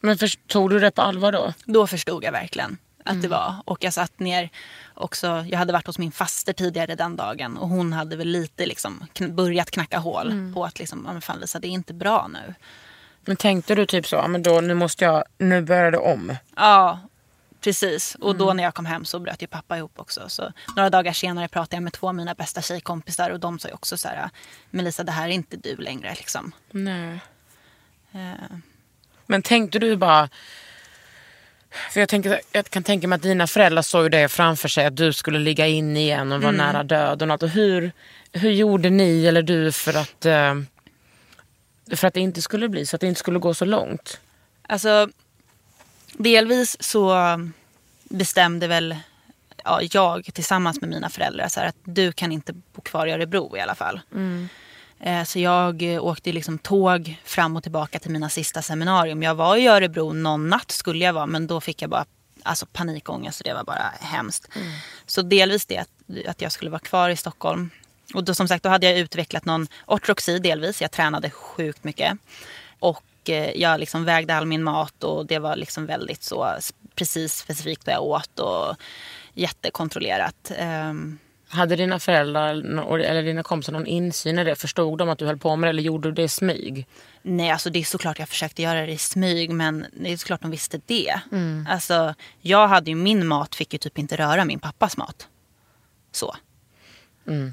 Men först, tog du det på allvar då? då förstod jag verkligen att det var. Och jag satt ner också. Jag hade varit hos min faster tidigare den dagen. Och hon hade väl lite liksom börjat knacka hål på att liksom, "Ja, men fan Lisa det är inte bra nu. Men tänkte du typ så, men då, nu måste jag, nu börjar det om. Ja, precis. Och då när jag kom hem så bröt ju pappa ihop också. Så några dagar senare pratade jag med två av mina bästa tjejkompisar och de sa ju också så här, men Lisa det här är inte du längre liksom. Nej. Eh, Men tänkte du bara... För jag, tänker, jag kan tänka mig att dina föräldrar såg ju det framför sig, att du skulle ligga in igen och vara nära döden. Och allt. Och hur, hur gjorde ni eller du för att, eh, för att det inte skulle bli så, att det inte skulle gå så långt? Alltså, delvis så bestämde väl ja, jag tillsammans med mina föräldrar så här, att du kan inte bo kvar i Örebro i alla fall. Eh, Så jag eh, åkte liksom tåg fram och tillbaka till mina sista seminarium. Jag var i Örebro någon natt skulle jag vara men då fick jag bara alltså, panikångest och det var bara hemskt. Så delvis det att, jag skulle vara kvar i Stockholm. Och då som sagt då hade jag utvecklat någon ortodoxi delvis. Jag tränade sjukt mycket. Och eh, jag liksom vägde all min mat och det var liksom väldigt så precis specifikt vad jag åt och jättekontrollerat. Ehm, Hade dina föräldrar eller dina kompisar någon insyn i det? Förstod de att du höll på med det eller gjorde du det i smyg? Nej, alltså det är såklart jag försökte göra det i smyg men det är såklart de visste det. Alltså, jag hade ju min mat, fick ju typ inte röra min pappas mat. Så.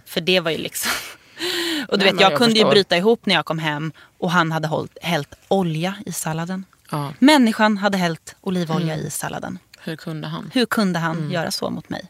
För det var ju liksom... Och du Nej, vet, jag, jag kunde ju förstår. bryta ihop när jag kom hem och han hade hållit, hällt olja i salladen. Ja. Människan hade hällt olivolja i salladen. Hur kunde han? Hur kunde han göra så mot mig?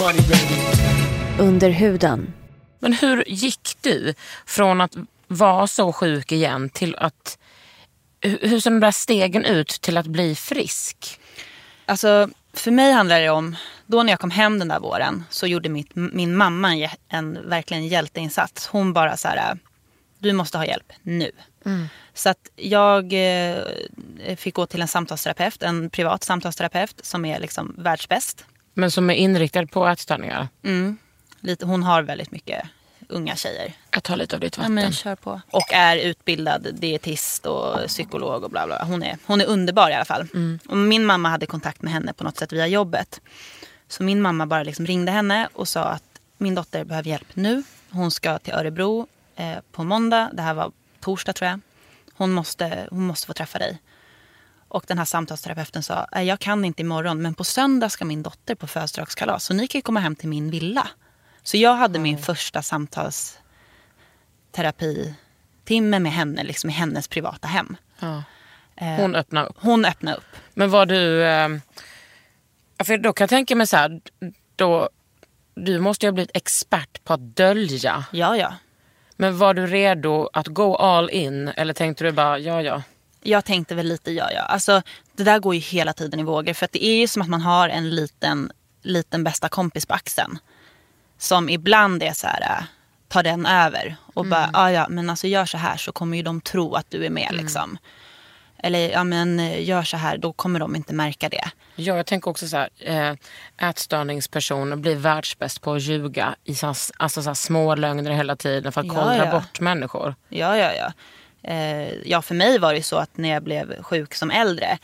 money baby. Under huden. Men hur gick du från att vara så sjuk igen till att... Hur ser de där stegen ut till att bli frisk? Alltså, för mig handlar det om, då när jag kom hem den där våren så gjorde mitt, min mamma en, en verkligen hjälteinsats. Hon bara så här, du måste ha hjälp nu. Så att jag eh, fick gå till en samtalsterapeut, en privat samtalsterapeut som är liksom världsbäst. Men som är inriktad på ätstörningar. Lite, hon har väldigt mycket unga tjejer. Jag tar lite av ditt Ja, vatten. men kör på. Och är utbildad dietist och psykolog och bla bla. Hon är, hon är underbar i alla fall. Och min mamma hade kontakt med henne på något sätt via jobbet. Så min mamma bara liksom ringde henne och sa att min dotter behöver hjälp nu. Hon ska till Örebro eh, på måndag. Det här var torsdag tror jag. Hon måste, hon måste få träffa dig. Och den här samtalsterapeuten sa, "Nej, jag kan inte imorgon men på söndag ska min dotter på födelsedagskalas. Så ni kan ju komma hem till min villa. Så jag hade min första samtalsterapitimme med henne, liksom i hennes privata hem. Ja. Hon öppnar upp. Hon öppnade upp. Men var du... Eh, ja, för då kan jag tänka mig så här. Då, du måste ju ha blivit expert på att dölja. Ja, ja. Men var du redo att gå all in? Eller tänkte du bara, ja ja. Jag tänkte väl lite ja, ja. Alltså, det där går ju hela tiden i vågor. För att det är ju som att man har en liten, liten bästa kompis på axeln. Som ibland är så här, äh, tar den över. Och bara, ja ja, men alltså gör så här så kommer ju de tro att du är med liksom. Eller, ja men eh, gör så här, då kommer de inte märka det. Ja, jag tänker också så här. Eh, ätstörningspersoner blir världsbäst på att ljuga i så alltså så små lögner hela tiden för att Ja, kollra ja. bort människor. Ja, ja, ja. Eh, ja, för mig var det så att när jag blev sjuk som äldre,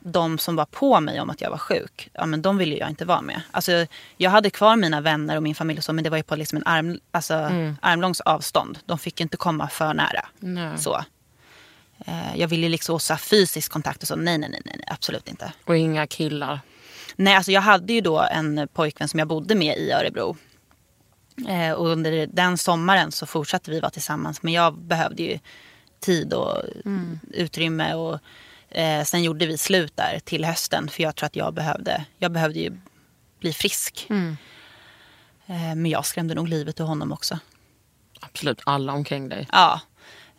de som var på mig om att jag var sjuk, ja men de ville jag inte vara med. Alltså, jag hade kvar mina vänner och min familj och så, men det var ju på liksom en arm, alltså, armlångs avstånd. De fick inte komma för nära. Nej. Så. Eh, jag ville liksom också ha fysisk kontakt och så. Nej, nej, nej, nej, absolut inte. Och inga killar. Nej, alltså jag hade ju då en pojkvän som jag bodde med i Örebro. Eh, och under den sommaren så fortsatte vi vara tillsammans. Men jag behövde ju tid och utrymme. Och eh, sen gjorde vi slut där till hösten. För jag tror att jag behövde, jag behövde ju bli frisk. Eh, men jag skrämde nog livet ur honom också. Absolut alla omkring dig. Ja,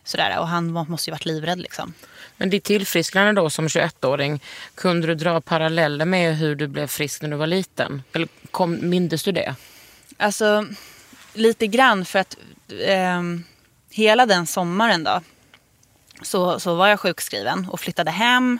sådär. Och han måste ju varit livrädd liksom. Men ditt tillfrisknande då som 21-åring, kunde du dra paralleller med hur du blev frisk när du var liten? Eller kom, mindes du det? Alltså lite grann för att ehm, hela den sommaren då så, så var jag sjukskriven och flyttade hem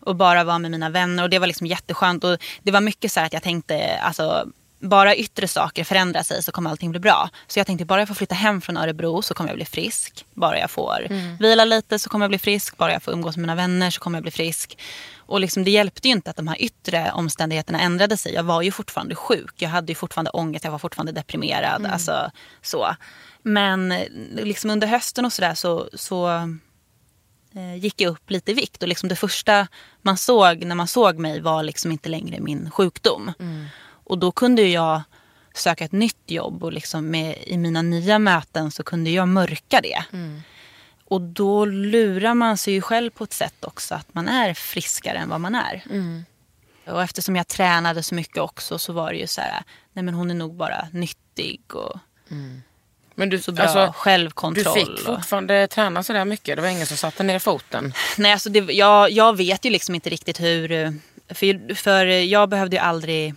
och bara var med mina vänner och det var liksom jätteskönt. Och det var mycket så här att jag tänkte, alltså bara yttre saker förändrar sig så kommer allting bli bra. Så jag tänkte bara jag får flytta hem från Örebro så kommer jag bli frisk. Bara jag får vila lite så kommer jag bli frisk. Bara jag får umgås med mina vänner så kommer jag bli frisk. Och liksom, det hjälpte ju inte att de här yttre omständigheterna ändrade sig. Jag var ju fortfarande sjuk. Jag hade ju fortfarande ångest. Jag var fortfarande deprimerad. Alltså, så. Men liksom under hösten och sådär så, så gick jag upp lite i vikt. Och liksom det första man såg när man såg mig var liksom inte längre min sjukdom. Och då kunde jag söka ett nytt jobb och liksom med, i mina nya möten så kunde jag mörka det. Och då lurar man sig ju själv på ett sätt också att man är friskare än vad man är. Och eftersom jag tränade så mycket också så var det ju så här, nej men hon är nog bara nyttig och Men du, så bra alltså, du självkontroll. fick och... fortfarande träna sådär mycket? Det var ingen som satte ner foten? Nej, alltså det, jag, jag vet ju liksom inte riktigt hur... eh, För, för jag behövde ju aldrig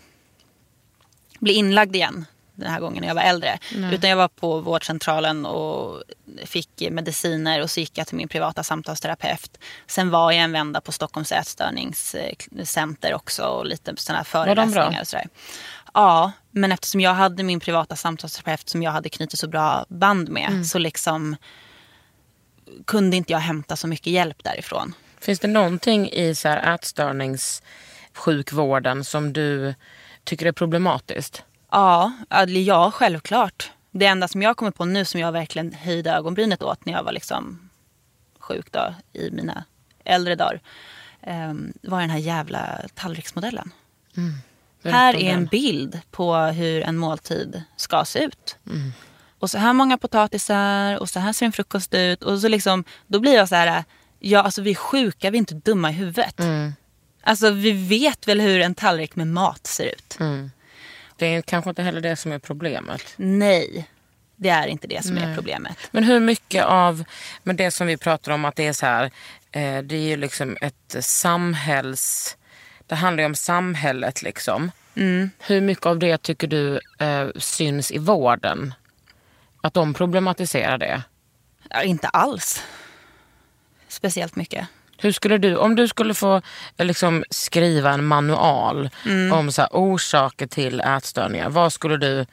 bli inlagd igen den här gången när jag var äldre. Utan jag var på vårdcentralen och fick mediciner och så gick jag till min privata samtalsterapeut. Sen var jag en vända på Stockholms ätstörningscenter också och lite sådana här föreläsningar. Och sådär. Ja, men eftersom jag hade min privata samtalsterapeut som jag hade knutit så bra band med så liksom kunde inte jag hämta så mycket hjälp därifrån. Finns det någonting i så här ätstörnings sjukvården som du tycker är problematiskt? Ja, ja, självklart. Det enda som jag kommer på nu som jag verkligen höjde ögonbrynet åt när jag var liksom sjuk då, i mina äldre dagar eh, var den här jävla tallriksmodellen. Här är en bild på hur en måltid ska se ut. Och så här många potatisar och så här ser en frukost ut. Och så liksom, då blir jag så här, ja alltså vi är sjuka, vi är inte dumma i huvudet. Alltså vi vet väl hur en tallrik med mat ser ut. Det är kanske inte heller det som är problemet. Nej, det är inte det som är problemet. Men hur mycket av men det som vi pratar om att det är så här, eh, det är ju liksom ett samhälls... Det handlar ju om samhället liksom. Hur mycket av det tycker du eh, syns i vården? Att de problematiserar det? Ja, inte alls. Speciellt mycket. Hur skulle du, om du skulle få eh, liksom, skriva en manual om så här, orsaker till ätstörningar, vad skulle du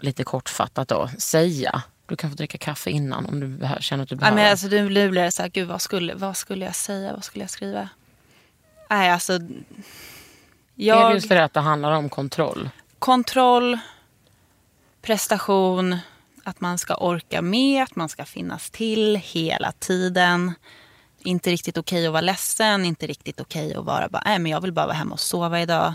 lite kortfattat då säga? Du kan få dricka kaffe innan om du känner att du Ja, behöver. men alltså, blir det så här, gud vad skulle, vad skulle jag säga, vad skulle jag skriva? Nej, alltså. Är det Jag, just det att det handlar om kontroll? kontroll, prestation, att man ska orka med, att man ska finnas till hela tiden. Inte riktigt okej att vara ledsen, inte riktigt okej att vara bara, nej men jag vill bara vara hemma och sova idag.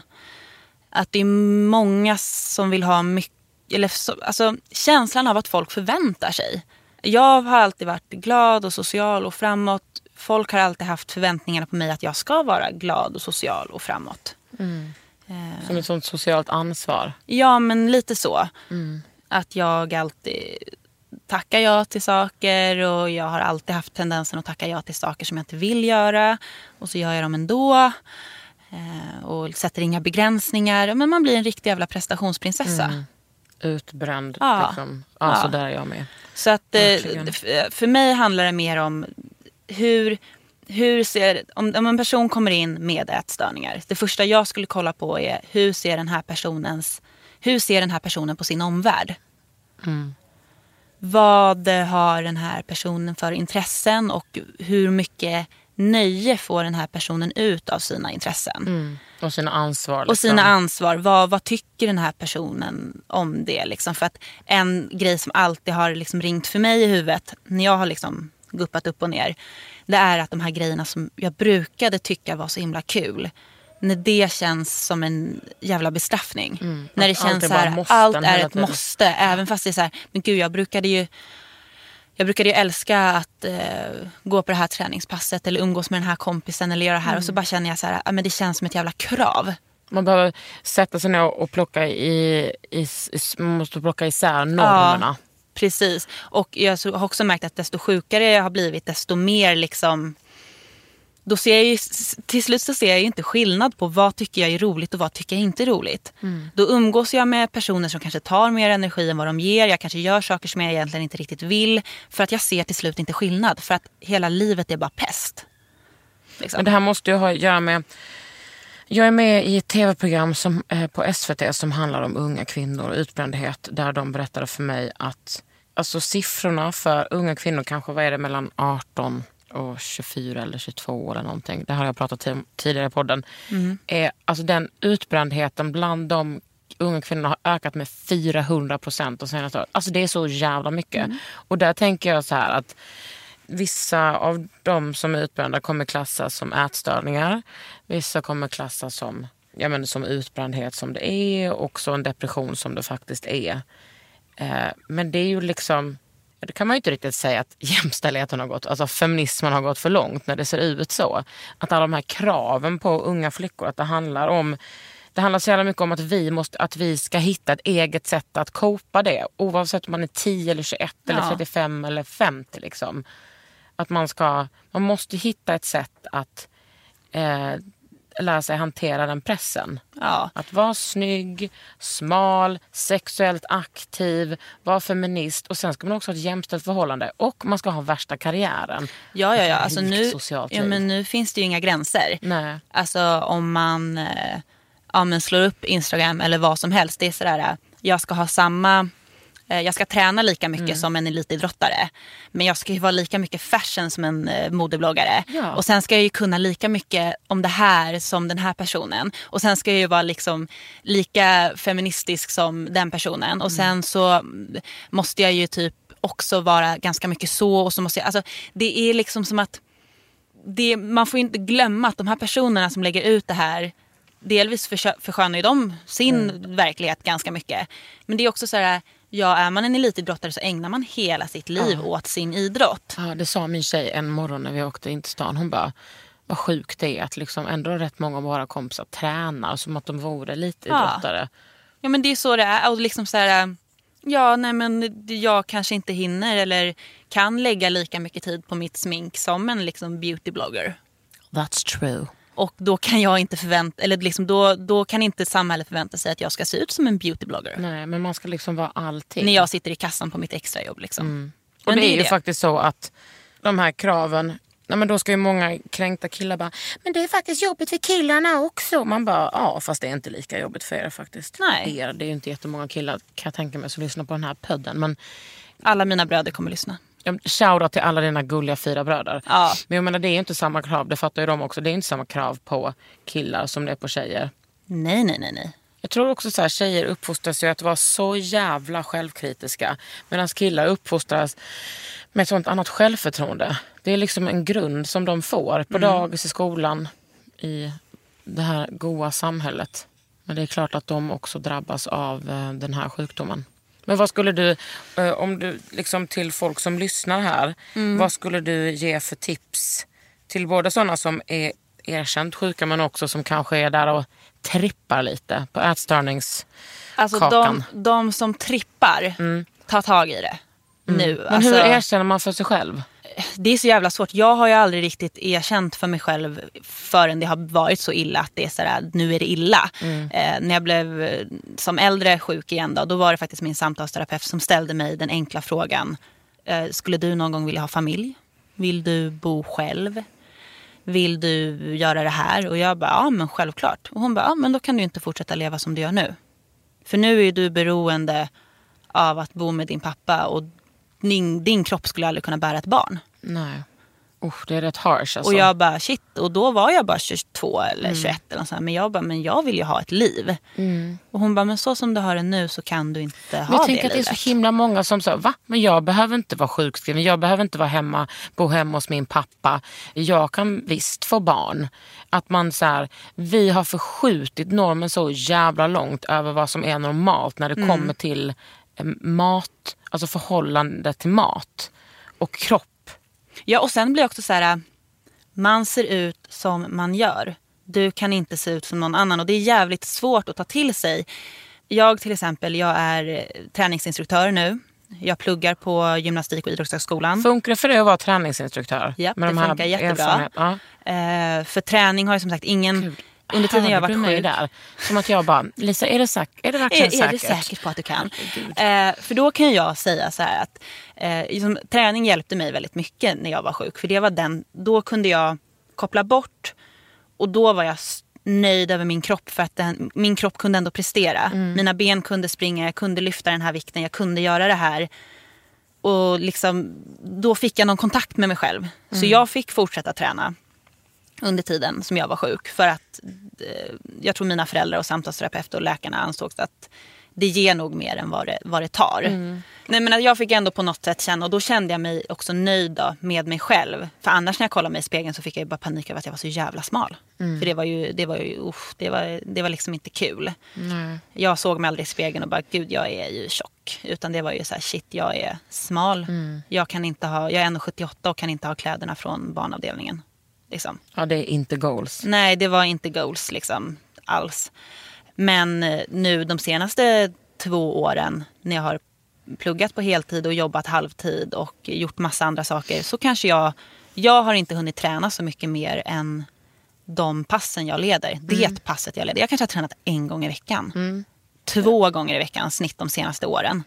Att det är många som vill ha mycket, eller så, alltså känslan av att folk förväntar sig. Jag har alltid varit glad och social och framåt. Folk har alltid haft förväntningarna på mig att jag ska vara glad och social och framåt. Som ett sånt socialt ansvar? Ja, men lite så. Att jag alltid tackar ja till saker och jag har alltid haft tendensen att tacka ja till saker som jag inte vill göra. Och så gör jag dem ändå. Eh, och sätter inga begränsningar. Men man blir en riktig jävla prestationsprinsessa. Utbränd. Ja. Liksom. Ja, Ja. så där är jag med. Så att eh, för mig handlar det mer om hur, hur ser, om, om en person kommer in med ätstörningar. Det första jag skulle kolla på är hur ser den här personens, hur ser den här personen på sin omvärld? Vad har den här personen för intressen och hur mycket nöje får den här personen ut av sina intressen? Och sina ansvar. Och liksom. sina ansvar. Vad, vad tycker den här personen om det? Liksom? För att en grej som alltid har liksom ringt för mig i huvudet när jag har liksom guppat upp och ner. Det är att de här grejerna som jag brukade tycka var så himla kul. När det känns som en jävla bestraffning. När det känns så här, allt är ett tiden. måste. Även fast det är så här, men gud jag brukade ju jag brukade ju älska att eh, gå på det här träningspasset eller umgås med den här kompisen eller göra det här. Och så bara känner jag så här, ah, men det känns som ett jävla krav. Man behöver sätta sig ner och plocka i, i, måste plocka isär normerna. Precis. Och jag har också märkt att desto sjukare jag har blivit, desto mer liksom... Då ser jag ju, till slut så ser jag inte skillnad på vad tycker jag är roligt och vad tycker jag inte är roligt. Då umgås jag med personer som kanske tar mer energi än vad de ger. Jag kanske gör saker som jag egentligen inte riktigt vill. För att jag ser till slut inte skillnad. För att hela livet är bara pest. Liksom. Men det här måste ju ha att göra med... Jag är med i ett tv-program som, eh, på SVT som handlar om unga kvinnor och utbrändhet. Där de berättade för mig att alltså, siffrorna för unga kvinnor kanske vad är det mellan 18 och 24 eller 22 eller någonting. Det här har jag pratat om tidigare i podden. Är, alltså, den utbrändheten bland de unga kvinnorna har ökat med 400 procent de senaste åren. Alltså det är så jävla mycket. Och där tänker jag så här att Vissa av de som är utbrända kommer klassas som ätstörningar. Vissa kommer klassas som, ja, men som utbrändhet som det är och så en depression som det faktiskt är. Eh, men det är ju liksom, det kan man ju inte riktigt säga att jämställdheten har gått, alltså feminismen har gått för långt när det ser ut så. Att alla de här kraven på unga flickor, att det handlar om det handlar så jävla mycket om att vi, måste, att vi ska hitta ett eget sätt att copa det. Oavsett om man är 10 eller 21 eller Ja. 35 eller 50. Liksom. Att man ska, man måste hitta ett sätt att eh, lära sig hantera den pressen. Ja. Att vara snygg, smal, sexuellt aktiv, vara feminist och sen ska man också ha ett jämställt förhållande och man ska ha värsta karriären. Ja, ja, ja. Alltså nu, ja, men nu finns det ju inga gränser. Nej. Alltså om man eh, ja, men slår upp Instagram eller vad som helst. Det är sådär, eh, jag ska ha samma Jag ska träna lika mycket Mm. som en elitidrottare. Men jag ska ju vara lika mycket fashion som en eh, modebloggare. Ja. Och sen ska jag ju kunna lika mycket om det här som den här personen. Och sen ska jag ju vara liksom lika feministisk som den personen. Mm. Och sen så mm, måste jag ju typ också vara ganska mycket så. Och så måste jag, alltså, det är liksom som att det, man får ju inte glömma att de här personerna som lägger ut det här delvis förskönar ju de sin Mm. verklighet ganska mycket. Men det är också så här, ja är man en elitidrottare så ägnar man hela sitt liv åt sin idrott. Ja, det sa min tjej en morgon när vi åkte in till stan. Hon bara, vad sjukt det är att liksom ändå rätt många av våra kompisar tränar som att de vore lite Ja. Ja men det är så det är. Och liksom så här, ja nej men jag kanske inte hinner eller kan lägga lika mycket tid på mitt smink som en liksom beautyblogger. That's true. Och då kan jag inte förvänta, eller liksom då, då kan inte samhället förvänta sig att jag ska se ut som en beautyblogger. Nej, men man ska liksom vara allting. När jag sitter i kassan på mitt extrajobb liksom. Och Men det är ju det. faktiskt så att de här kraven, nej men då ska ju många kränkta killar bara, men det är faktiskt jobbigt för killarna också. Man bara, ja fast det är inte lika jobbigt för er faktiskt. Nej. Er, det är ju inte jättemånga killar kan jag tänka mig som lyssnar på den här podden. Men Alla mina bröder kommer lyssna. Shoutout till alla dina gulliga fyra bröder. Ja. Men jag menar det är inte samma krav, det fattar ju de också. Det är inte samma krav på killar som det är på tjejer. Nej, nej, nej, nej. Jag tror också så här, tjejer uppfostras ju att vara så jävla självkritiska. Medan killar uppfostras med ett sånt annat självförtroende. Det är liksom en grund som de får på dagis, i skolan, i det här goa samhället. Men det är klart att de också drabbas av eh, den här sjukdomen. Men vad skulle du, eh, om du liksom till folk som lyssnar här, vad skulle du ge för tips till både sådana som är erkänt sjuka men också som kanske är där och trippar lite på ätstörnings... Alltså de, de som trippar, ta tag i det. Nu. Men alltså, hur erkänner man för sig själv? Det är så jävla svårt. Jag har ju aldrig riktigt erkänt för mig själv förrän det har varit så illa att det är sådär, nu är det illa. Eh, när jag blev eh, som äldre sjuk igen då, då var det faktiskt min samtalsterapeut som ställde mig den enkla frågan. Eh, skulle du någon gång vilja ha familj? Vill du bo själv? Vill du göra det här? Och jag bara, ja men självklart. Och hon bara, ja men då kan du inte fortsätta leva som du gör nu. För nu är du beroende av att bo med din pappa och din, din kropp skulle aldrig kunna bära ett barn. Nej. Usch, det är rätt harsh alltså. Och jag bara shit, och då var jag bara 22 eller Mm. 21 eller något sånt. Men jag bara, men jag vill ju ha ett liv. Och hon bara, men så som du har det nu så kan du inte Men ha jag det tänker att det är livet. så himla många som säger, va? Men jag behöver inte vara sjukskriven, jag behöver inte vara hemma, bo hemma hos min pappa. Jag kan visst få barn. Att man så här, vi har förskjutit normen så jävla långt över vad som är normalt när det Mm. kommer till eh, mat, alltså förhållande till mat och kropp. Ja, och sen blir det också så här, man ser ut som man gör. Du kan inte se ut som någon annan och det är jävligt svårt att ta till sig. Jag till exempel, jag är eh, träningsinstruktör nu. Jag pluggar på gymnastik och idrottshögskolan. Funkar det för dig att vara träningsinstruktör? Med det de funkar jättebra. Ja. Eh, för träning har ju som sagt ingen... Under tiden jag Hörde var du mig sjuk. där? Som att jag bara, Lisa är det, säk- är det verkligen Är, är du säkert? säker på att du kan? Eh, för då kan jag säga så här att eh, liksom, träning hjälpte mig väldigt mycket när jag var sjuk. För det var den, då kunde jag koppla bort och då var jag nöjd över min kropp för att den, min kropp kunde ändå prestera. Mina ben kunde springa, jag kunde lyfta den här vikten, jag kunde göra det här. Och liksom, då fick jag någon kontakt med mig själv. Så jag fick fortsätta träna under tiden som jag var sjuk. För att eh, jag tror mina föräldrar och samtalsterapeuter och läkarna ansåg att det ger nog mer än vad det, vad det tar. Nej, men jag fick ändå på något sätt känna, och då kände jag mig också nöjd då, med mig själv. För annars när jag kollade mig i spegeln så fick jag bara panik över att jag var så jävla smal. För det var ju, det var ju, usch, det var, det var liksom inte kul. Jag såg mig aldrig i spegeln och bara, gud jag är ju tjock. Utan det var ju så här, shit jag är smal. Jag, kan inte ha, jag är 1,78 och kan inte ha kläderna från barnavdelningen. Liksom. Ja, det är inte goals. Nej, det var inte goals liksom alls. Men eh, nu de senaste två åren när jag har pluggat på heltid och jobbat halvtid och gjort massa andra saker så kanske jag, jag har inte hunnit träna så mycket mer än de passen jag leder. Det passet jag leder. Jag kanske har tränat en gång i veckan. Två gånger i veckan snitt de senaste åren.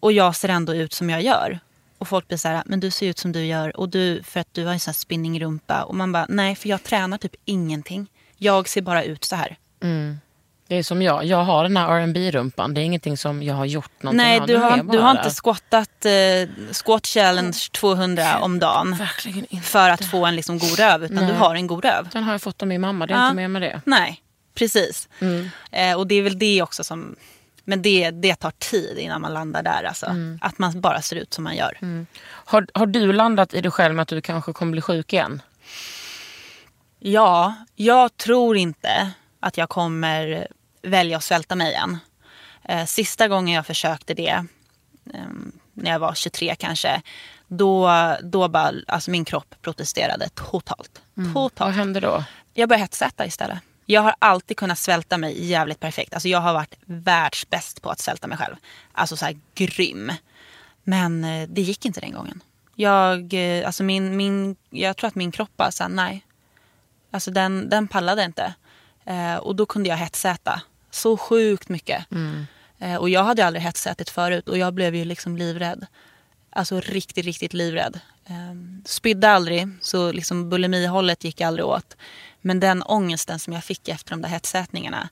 Och jag ser ändå ut som jag gör. Och folk blir så här, men du ser ut som du gör och du, för att du har en sån här spinningrumpa. Och man bara, nej för jag tränar typ ingenting. Jag ser bara ut så här. Det är som jag, jag har den här rb rumpan Det är ingenting som jag har gjort någonting Nej, av. du har, du har inte squattat eh, squat challenge 200 om dagen Verkligen inte. för att få en liksom god röv. Utan Nej. du har en god röv. Den har jag fått av min mamma, det är Ja. inte mer med det. Nej, precis. Mm. Eh, och det är väl det också som... Men det, det tar tid innan man landar där. Alltså. Mm. Att man bara ser ut som man gör. Har, har du landat i dig själv med att du kanske kommer bli sjuk igen? Ja, jag tror inte att jag kommer välja att svälta mig igen. Eh, sista gången jag försökte det, eh, när jag var 23 kanske, då, då bara, alltså min kropp protesterade totalt. Vad Totalt. hände då? Jag började hetsäta istället. Jag har alltid kunnat svälta mig jävligt perfekt. Alltså jag har varit världsbäst på att svälta mig själv. Alltså så här grym. Men eh, det gick inte den gången. Jag, eh, alltså min, min, jag tror att min kropp bara sa nej. Alltså den, den pallade inte. Eh, och då kunde jag hetsäta så sjukt mycket. Eh, och jag hade aldrig hetsätit förut och jag blev ju liksom livrädd. Alltså riktigt, riktigt livrädd. Eh, spydde aldrig, så liksom bulimihållet gick aldrig åt. Men den ångesten som jag fick efter de där hetsätningarna.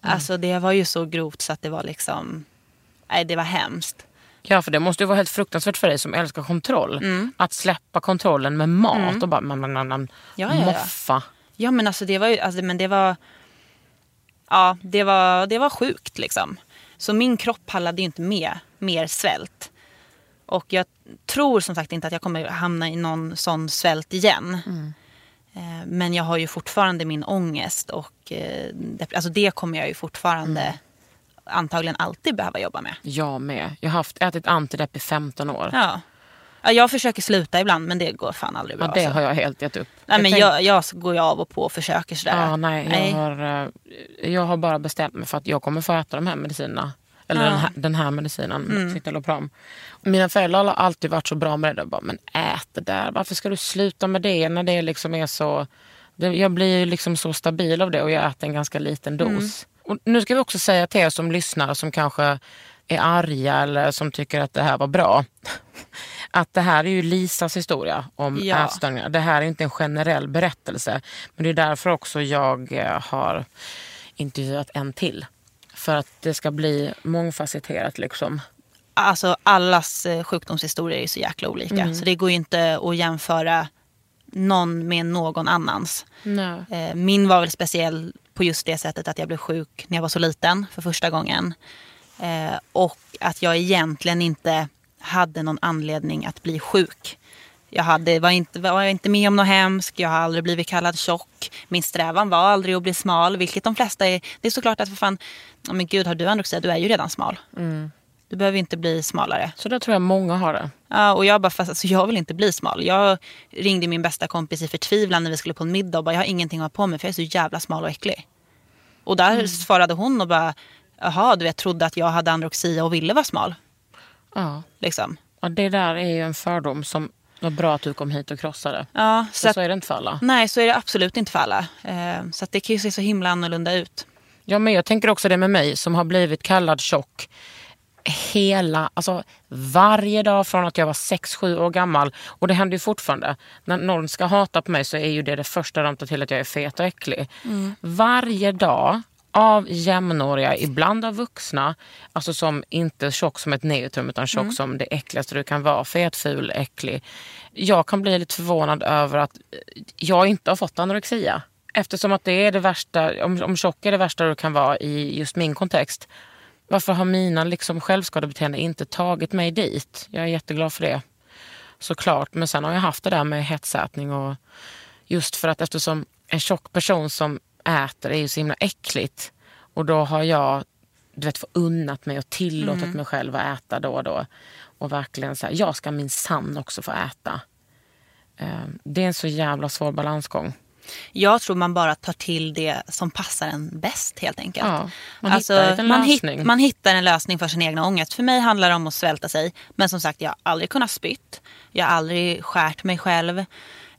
Alltså det var ju så grovt så att det var liksom, nej det var hemskt. Ja, för det måste ju vara helt fruktansvärt för dig som älskar kontroll. Mm. Att släppa kontrollen med mat och bara man, man, man, Ja, ja, ja. moffa. Ja men alltså det var ju, alltså, men det var, ja det var, det var sjukt liksom. Så min kropp pallade ju inte med mer svält. Och jag tror som sagt inte att jag kommer hamna i någon sån svält igen. Eh, Men jag har ju fortfarande min ångest och eh, alltså det kommer jag ju fortfarande antagligen alltid behöva jobba med. Jag med. Jag har haft, ätit antidepp i 15 år. Ja. ja, jag försöker sluta ibland men det går fan aldrig bra. Ja, det alltså. har jag helt gett upp. Nej, men tänk- jag, jag går ju av och på och försöker sådär. Ja, nej, Jag, har, eh, jag har bara bestämt mig för att jag kommer få äta de här medicinerna. Eller den, här, den här medicinen, Mm. citalopram. Mina föräldrar har alltid varit så bra med det. Bara, men ät det där. Varför ska du sluta med det när det liksom är så... Det, jag blir liksom så stabil av det och jag äter en ganska liten dos. Mm. Och nu ska vi också säga till er som lyssnar som kanske är arga eller som tycker att det här var bra. Att det här är ju Lisas historia om Ja. ätstörningar. Det här är inte en generell berättelse. Men det är därför också jag eh, har intervjuat en till. För att det ska bli mångfacetterat liksom. Alltså allas eh, sjukdomshistorier är så jäkla olika. Mm. Så det går ju inte att jämföra någon med någon annans. Nej. Eh, Min var väl speciell på just det sättet att jag blev sjuk när jag var så liten för första gången. Eh, Och att jag egentligen inte hade någon anledning att bli sjuk. Jag hade, var, inte, var inte med om något hemskt, jag har aldrig blivit kallad tjock. Min strävan var aldrig att bli smal, vilket de flesta är. Det är såklart att för fan, oh men gud har du anorexia, du är ju redan smal. Du behöver inte bli smalare. Så där tror jag många har det. Ja, och jag bara, fast alltså, jag vill inte bli smal. Jag ringde min bästa kompis i förtvivlan när vi skulle på en middag och bara, jag har ingenting att ha på mig för jag är så jävla smal och äcklig. Och där svarade hon och bara, jaha, du vet, trodde att jag hade anorexia och ville vara smal. Ja. Liksom. Och det där är ju en fördom som var bra att du kom hit och krossade. Ja, Så, så att, så är det inte för alla. nej, så är det absolut inte för alla. Eh, så det kan ju se så himla annorlunda ut. Ja, men jag tänker också det med mig som har blivit kallad tjock hela, alltså varje dag från att jag var 6-7 år gammal. Och det händer ju fortfarande. När någon ska hata på mig så är ju det det första de tar till att jag är fet och äcklig. Varje dag av jämnåriga, ibland av vuxna, alltså som inte tjock som ett neutrum utan tjock som det äckligaste du kan vara. Fet, ful, äcklig. Jag kan bli lite förvånad över att jag inte har fått anorexia. Eftersom att det är det värsta, om, om tjock är det värsta du kan vara i just min kontext. Varför har mina liksom självskadebeteende inte tagit mig dit? Jag är jätteglad för det. Såklart. Men sen har jag haft det där med hetsätning och just för att eftersom en tjock person som äter är ju så himla äckligt. Och då har jag du vet, unnat mig och tillåtit mig själv att äta då och då. Och verkligen så här, jag ska minsann också få äta. Eh, Det är en så jävla svår balansgång. Jag tror man bara tar till det som passar en bäst helt enkelt. Ja, man hittar en man, lösning. man hittar en lösning för sin egna ångest. För mig handlar det om att svälta sig. Men som sagt, jag har aldrig kunnat spytt. Jag har aldrig skärt mig själv.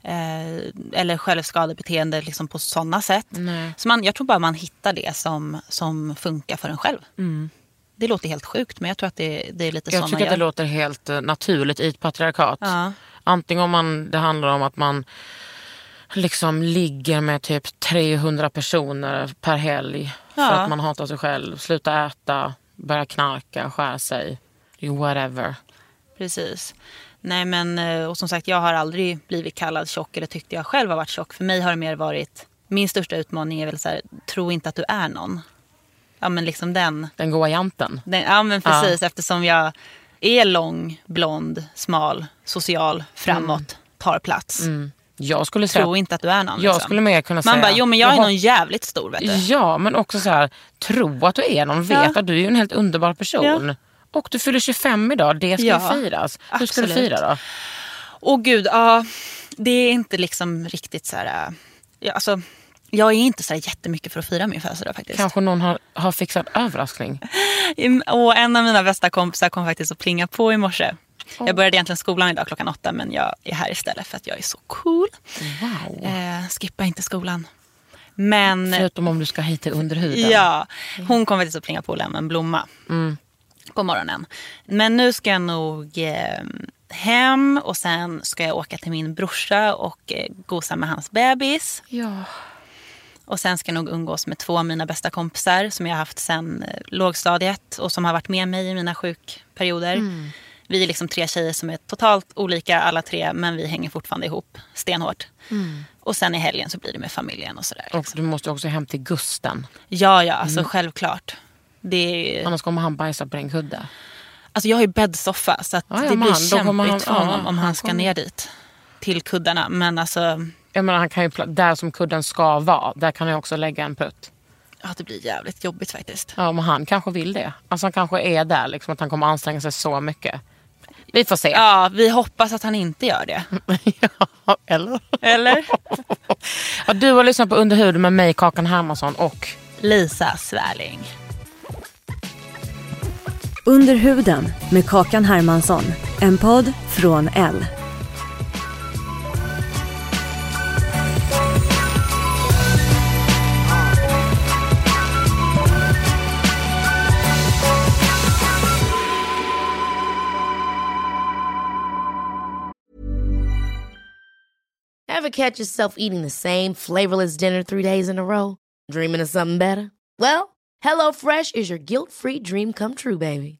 Eh, eller självskadebeteende liksom på sådana sätt. Nej. Så man, jag tror bara man hittar det som, som funkar för en själv. Det låter helt sjukt men jag tror att det, det är lite Mm. Jag så man tycker att gör. det låter helt eh, naturligt i ett patriarkat. Ja. Antingen om man, det handlar om att man liksom ligger med typ 300 personer per helg. För att man hatar sig själv, sluta äta, börja knarka, skära sig. Whatever. Precis. Nej men eh, och som sagt jag har aldrig blivit kallad tjock eller tyckte jag själv har varit tjock. För mig har det mer varit, min största utmaning är väl så här, tro inte att du är någon. Ja men liksom den. Den goa janten. den ja men precis eftersom jag är lång, blond, smal, social, framåt, tar plats. Jag skulle säga Tro inte att du är någon. Jag liksom. skulle mer kunna Man säga... bara, jo men jag är har- någon jävligt stor vet du. Ja, men också så här, tro att du är någon. Vet Ja. att du är en helt underbar person. Ja. Och du fyller 25 idag, det ska Ja, ju firas. Hur ska du absolut. fira då? Och gud, ja. Det är inte liksom riktigt så här... äh, Ja, alltså, jag är inte så jättemycket för att fira min födelsedag faktiskt. Kanske någon har, har fixat överraskning. Och en av mina bästa kompisar kom faktiskt att plinga på i morse. Jag började egentligen skolan idag klockan åtta men jag är här istället för att jag är så cool. Wow. Eh, skippa inte skolan. Men Förutom om du ska hit till underhuden. ja, hon kom faktiskt att plinga på och lämna en blomma på morgonen. Men nu ska jag nog eh, hem och sen ska jag åka till min brorsa och eh, gosa med hans bebis. Ja. Och sen ska jag nog umgås med två av mina bästa kompisar som jag har haft sen eh, lågstadiet och som har varit med mig i mina sjukperioder. Vi är liksom tre tjejer som är totalt olika alla tre men vi hänger fortfarande ihop stenhårt. Och sen i helgen så blir det med familjen och sådär. Och du måste också hem till Gusten. Ja, ja, alltså självklart. Det är, Annars kommer han bajsa på din kudde. alltså jag har ju bäddsoffa så att Ja, ja, det blir han- kämpigt han- för ja, honom om han han ska kommer- ner dit. Till kuddarna. Men alltså, Jag menar, han kan ju, där som kudden ska vara, där kan jag också lägga en prutt. ja, det blir jävligt jobbigt faktiskt. Ja, men han kanske vill det. Alltså han kanske är där, liksom, att han kommer anstränga sig så mycket. Vi får se. Ja, vi hoppas att han inte gör det. Ja, eller? Eller? Ja, du har lyssnat på Underhuden med mig, Kakan Hermansson och Lisa Svärling. Under huden med Kakan Hermansson. En podd från L. Ever catch yourself eating the same flavorless dinner three days in a row? Dreaming of something better? Well, HelloFresh is your guilt-free dream come true, baby.